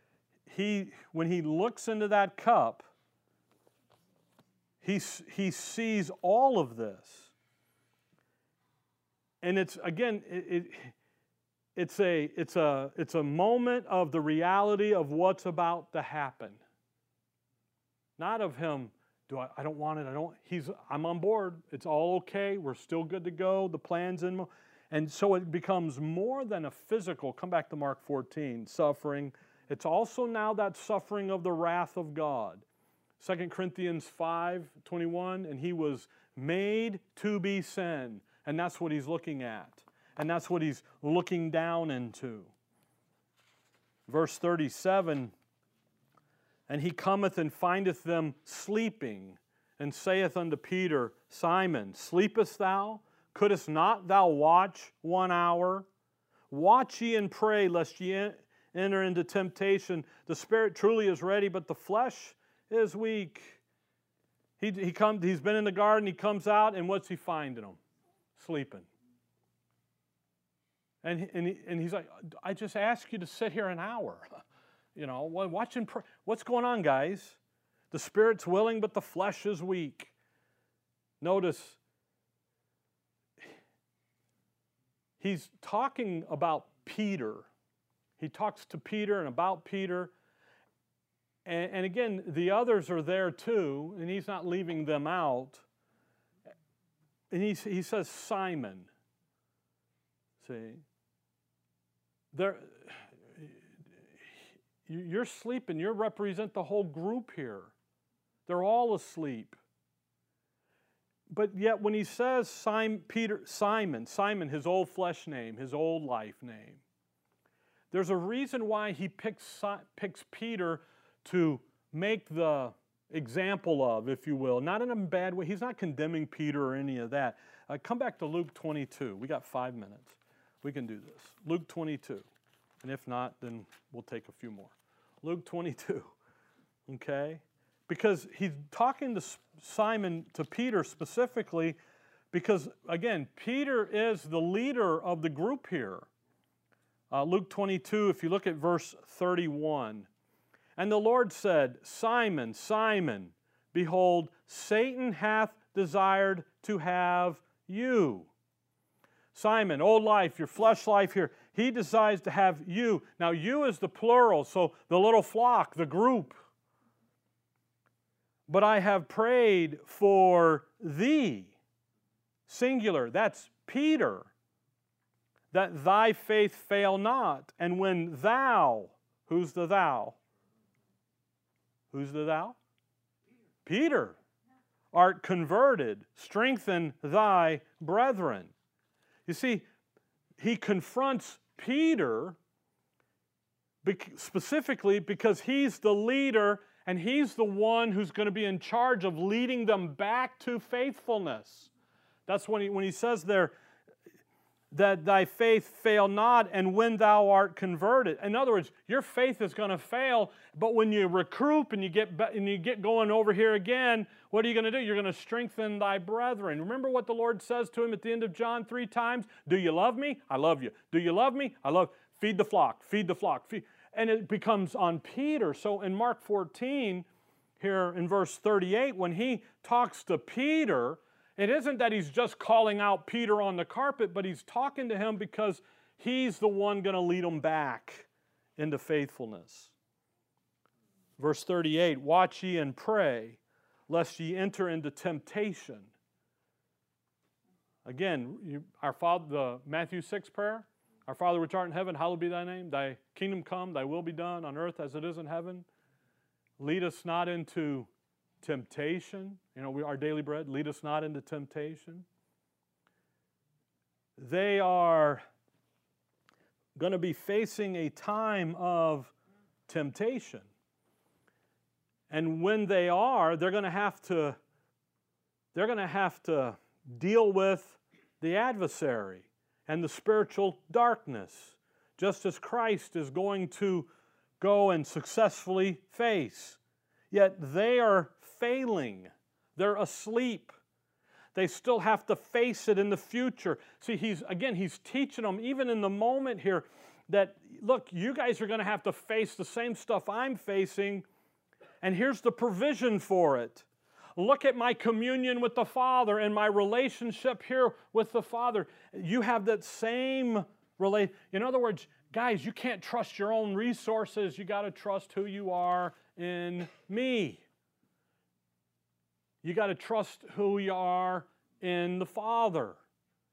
[laughs] he, when he looks into that cup, he, he sees all of this and it's again it, it, it's a it's a it's a moment of the reality of what's about to happen not of him do I, I don't want it i don't he's i'm on board it's all okay we're still good to go the plan's in and so it becomes more than a physical come back to mark 14 suffering it's also now that suffering of the wrath of god 2 corinthians 5 21 and he was made to be sin and that's what he's looking at. And that's what he's looking down into. Verse 37 And he cometh and findeth them sleeping, and saith unto Peter, Simon, sleepest thou? Couldst not thou watch one hour? Watch ye and pray, lest ye enter into temptation. The spirit truly is ready, but the flesh is weak. He, he come, he's been in the garden, he comes out, and what's he finding him? sleeping. And, and, he, and he's like, I just asked you to sit here an hour. [laughs] You know, watching, what's going on, guys? The spirit's willing, but the flesh is weak. Notice, he's talking about Peter. He talks to Peter and about Peter. And, and again, the others are there too, and he's not leaving them out. And he, he says, Simon. See? There, you're sleeping. You represent the whole group here. They're all asleep. But yet, when he says Simon, Peter, Simon, Simon, his old flesh name, his old life name, there's a reason why he picks, picks Peter to make the example of, if you will. Not in a bad way. He's not condemning Peter or any of that. Uh, come back to Luke 22. We got five minutes. We can do this. Luke 22. And if not, then we'll take a few more. Luke 22. Okay? Because he's talking to Simon, to Peter specifically, because again, Peter is the leader of the group here. Uh, Luke 22, if you look at verse 31. And the Lord said, Simon, Simon, behold, Satan hath desired to have you. Simon, old life, your flesh life here, he decides to have you. Now, you is the plural, so the little flock, the group. But I have prayed for thee, singular, that's Peter, that thy faith fail not. And when thou, who's the thou? Who's the thou? Peter, art converted, strengthen thy brethren. You see, he confronts Peter specifically because he's the leader and he's the one who's going to be in charge of leading them back to faithfulness. That's when he, when he says there, that thy faith fail not, and when thou art converted. In other words, your faith is going to fail, but when you recruit and you get and you get going over here again, what are you going to do? You're going to strengthen thy brethren. Remember what the Lord says to him at the end of John three times? Do you love me? I love you. Do you love me? I love. Feed the flock. Feed the flock. Feed. And it becomes on Peter. So in Mark 14, here in verse 38, when he talks to Peter it isn't that he's just calling out Peter on the carpet, but he's talking to him because he's the one going to lead him back into faithfulness. Verse 38 Watch ye and pray, lest ye enter into temptation. Again, our Father, the Matthew 6 prayer, Our Father which art in heaven, hallowed be thy name. Thy kingdom come, thy will be done on earth as it is in heaven. Lead us not into temptation, you know, we, our daily bread, lead us not into temptation. They are going to be facing a time of temptation. And when they are, they're going to have to they're going to have to deal with the adversary and the spiritual darkness, just as Christ is going to go and successfully face. Yet they are failing, they're asleep. They still have to face it in the future. See, he's again, he's teaching them, even in the moment here, that look, you guys are going to have to face the same stuff I'm facing, and here's the provision for it. Look at my communion with the Father and my relationship here with the Father. You have that same relate. In other words, guys, you can't trust your own resources. You got to trust who you are in me. You got to trust who you are in the Father.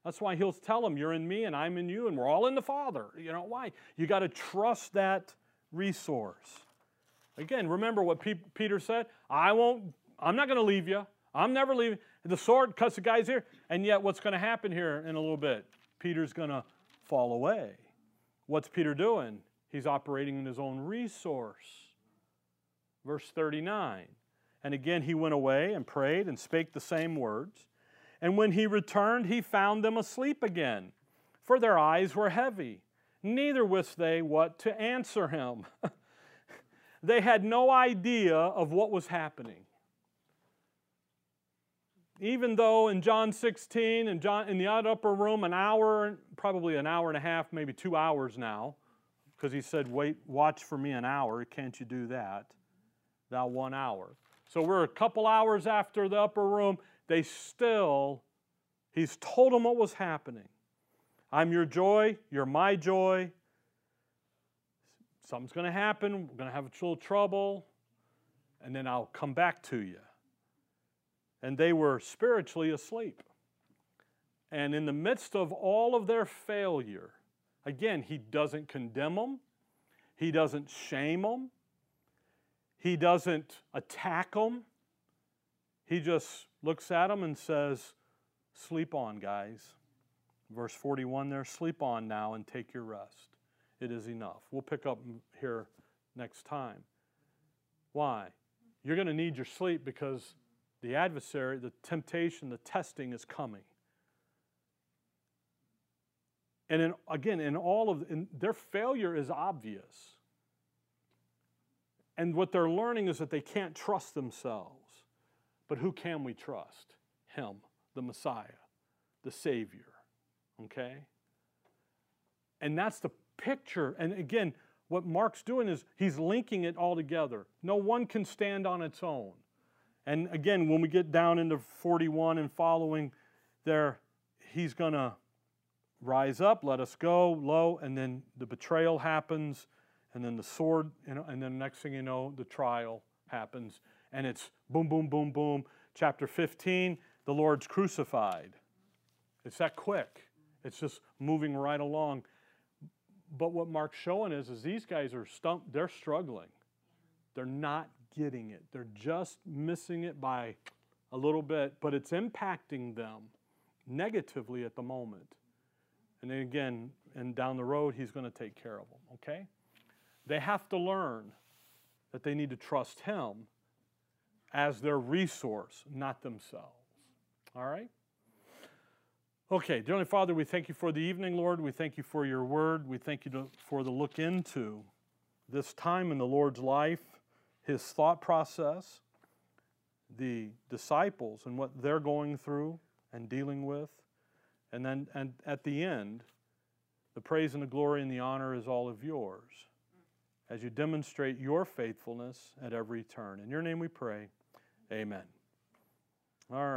That's why he'll tell them, You're in me and I'm in you, and we're all in the Father. You know why? You got to trust that resource. Again, remember what Peter said I won't, I'm not going to leave you. I'm never leaving. The sword cuts the guy's ear. And yet, what's going to happen here in a little bit? Peter's going to fall away. What's Peter doing? He's operating in his own resource. Verse 39 and again he went away and prayed and spake the same words. And when he returned, he found them asleep again, for their eyes were heavy. Neither wist they what to answer him. [laughs] they had no idea of what was happening. Even though in John 16 and John in the upper room, an hour, probably an hour and a half, maybe two hours now, because he said, Wait, watch for me an hour. Can't you do that? Thou one hour. So we're a couple hours after the upper room. They still, he's told them what was happening. I'm your joy, you're my joy. Something's going to happen. We're going to have a little trouble, and then I'll come back to you. And they were spiritually asleep. And in the midst of all of their failure, again, he doesn't condemn them, he doesn't shame them, he doesn't attack them. He just looks at them and says, Sleep on, guys. Verse 41 there, sleep on now and take your rest. It is enough. We'll pick up here next time. Why? You're going to need your sleep because the adversary, the temptation, the testing is coming. And in, again, in all of in, their failure is obvious. And what they're learning is that they can't trust themselves. But who can we trust? Him, the Messiah, the Savior. Okay? And that's the picture. And again, what Mark's doing is he's linking it all together. No one can stand on its own. And again, when we get down into 41 and following, there, he's going to rise up, let us go, lo, and then the betrayal happens, and then the sword, know, and then next thing you know, the trial happens, and it's boom, boom, boom, boom. Chapter 15, the Lord's crucified. It's that quick. It's just moving right along. But what Mark's showing is, is these guys are stumped, they're struggling. They're not getting it. They're just missing it by a little bit, but it's impacting them negatively at the moment. And then again, and down the road, he's going to take care of them, okay? They have to learn that they need to trust him as their resource, not themselves. All right? Okay, dear Heavenly Father, we thank you for the evening, Lord. We thank you for your word. We thank you to, for the look into this time in the Lord's life, his thought process, the disciples and what they're going through and dealing with. And then and at the end, the praise and the glory and the honor is all of yours as you demonstrate your faithfulness at every turn. In your name we pray. Amen. All right.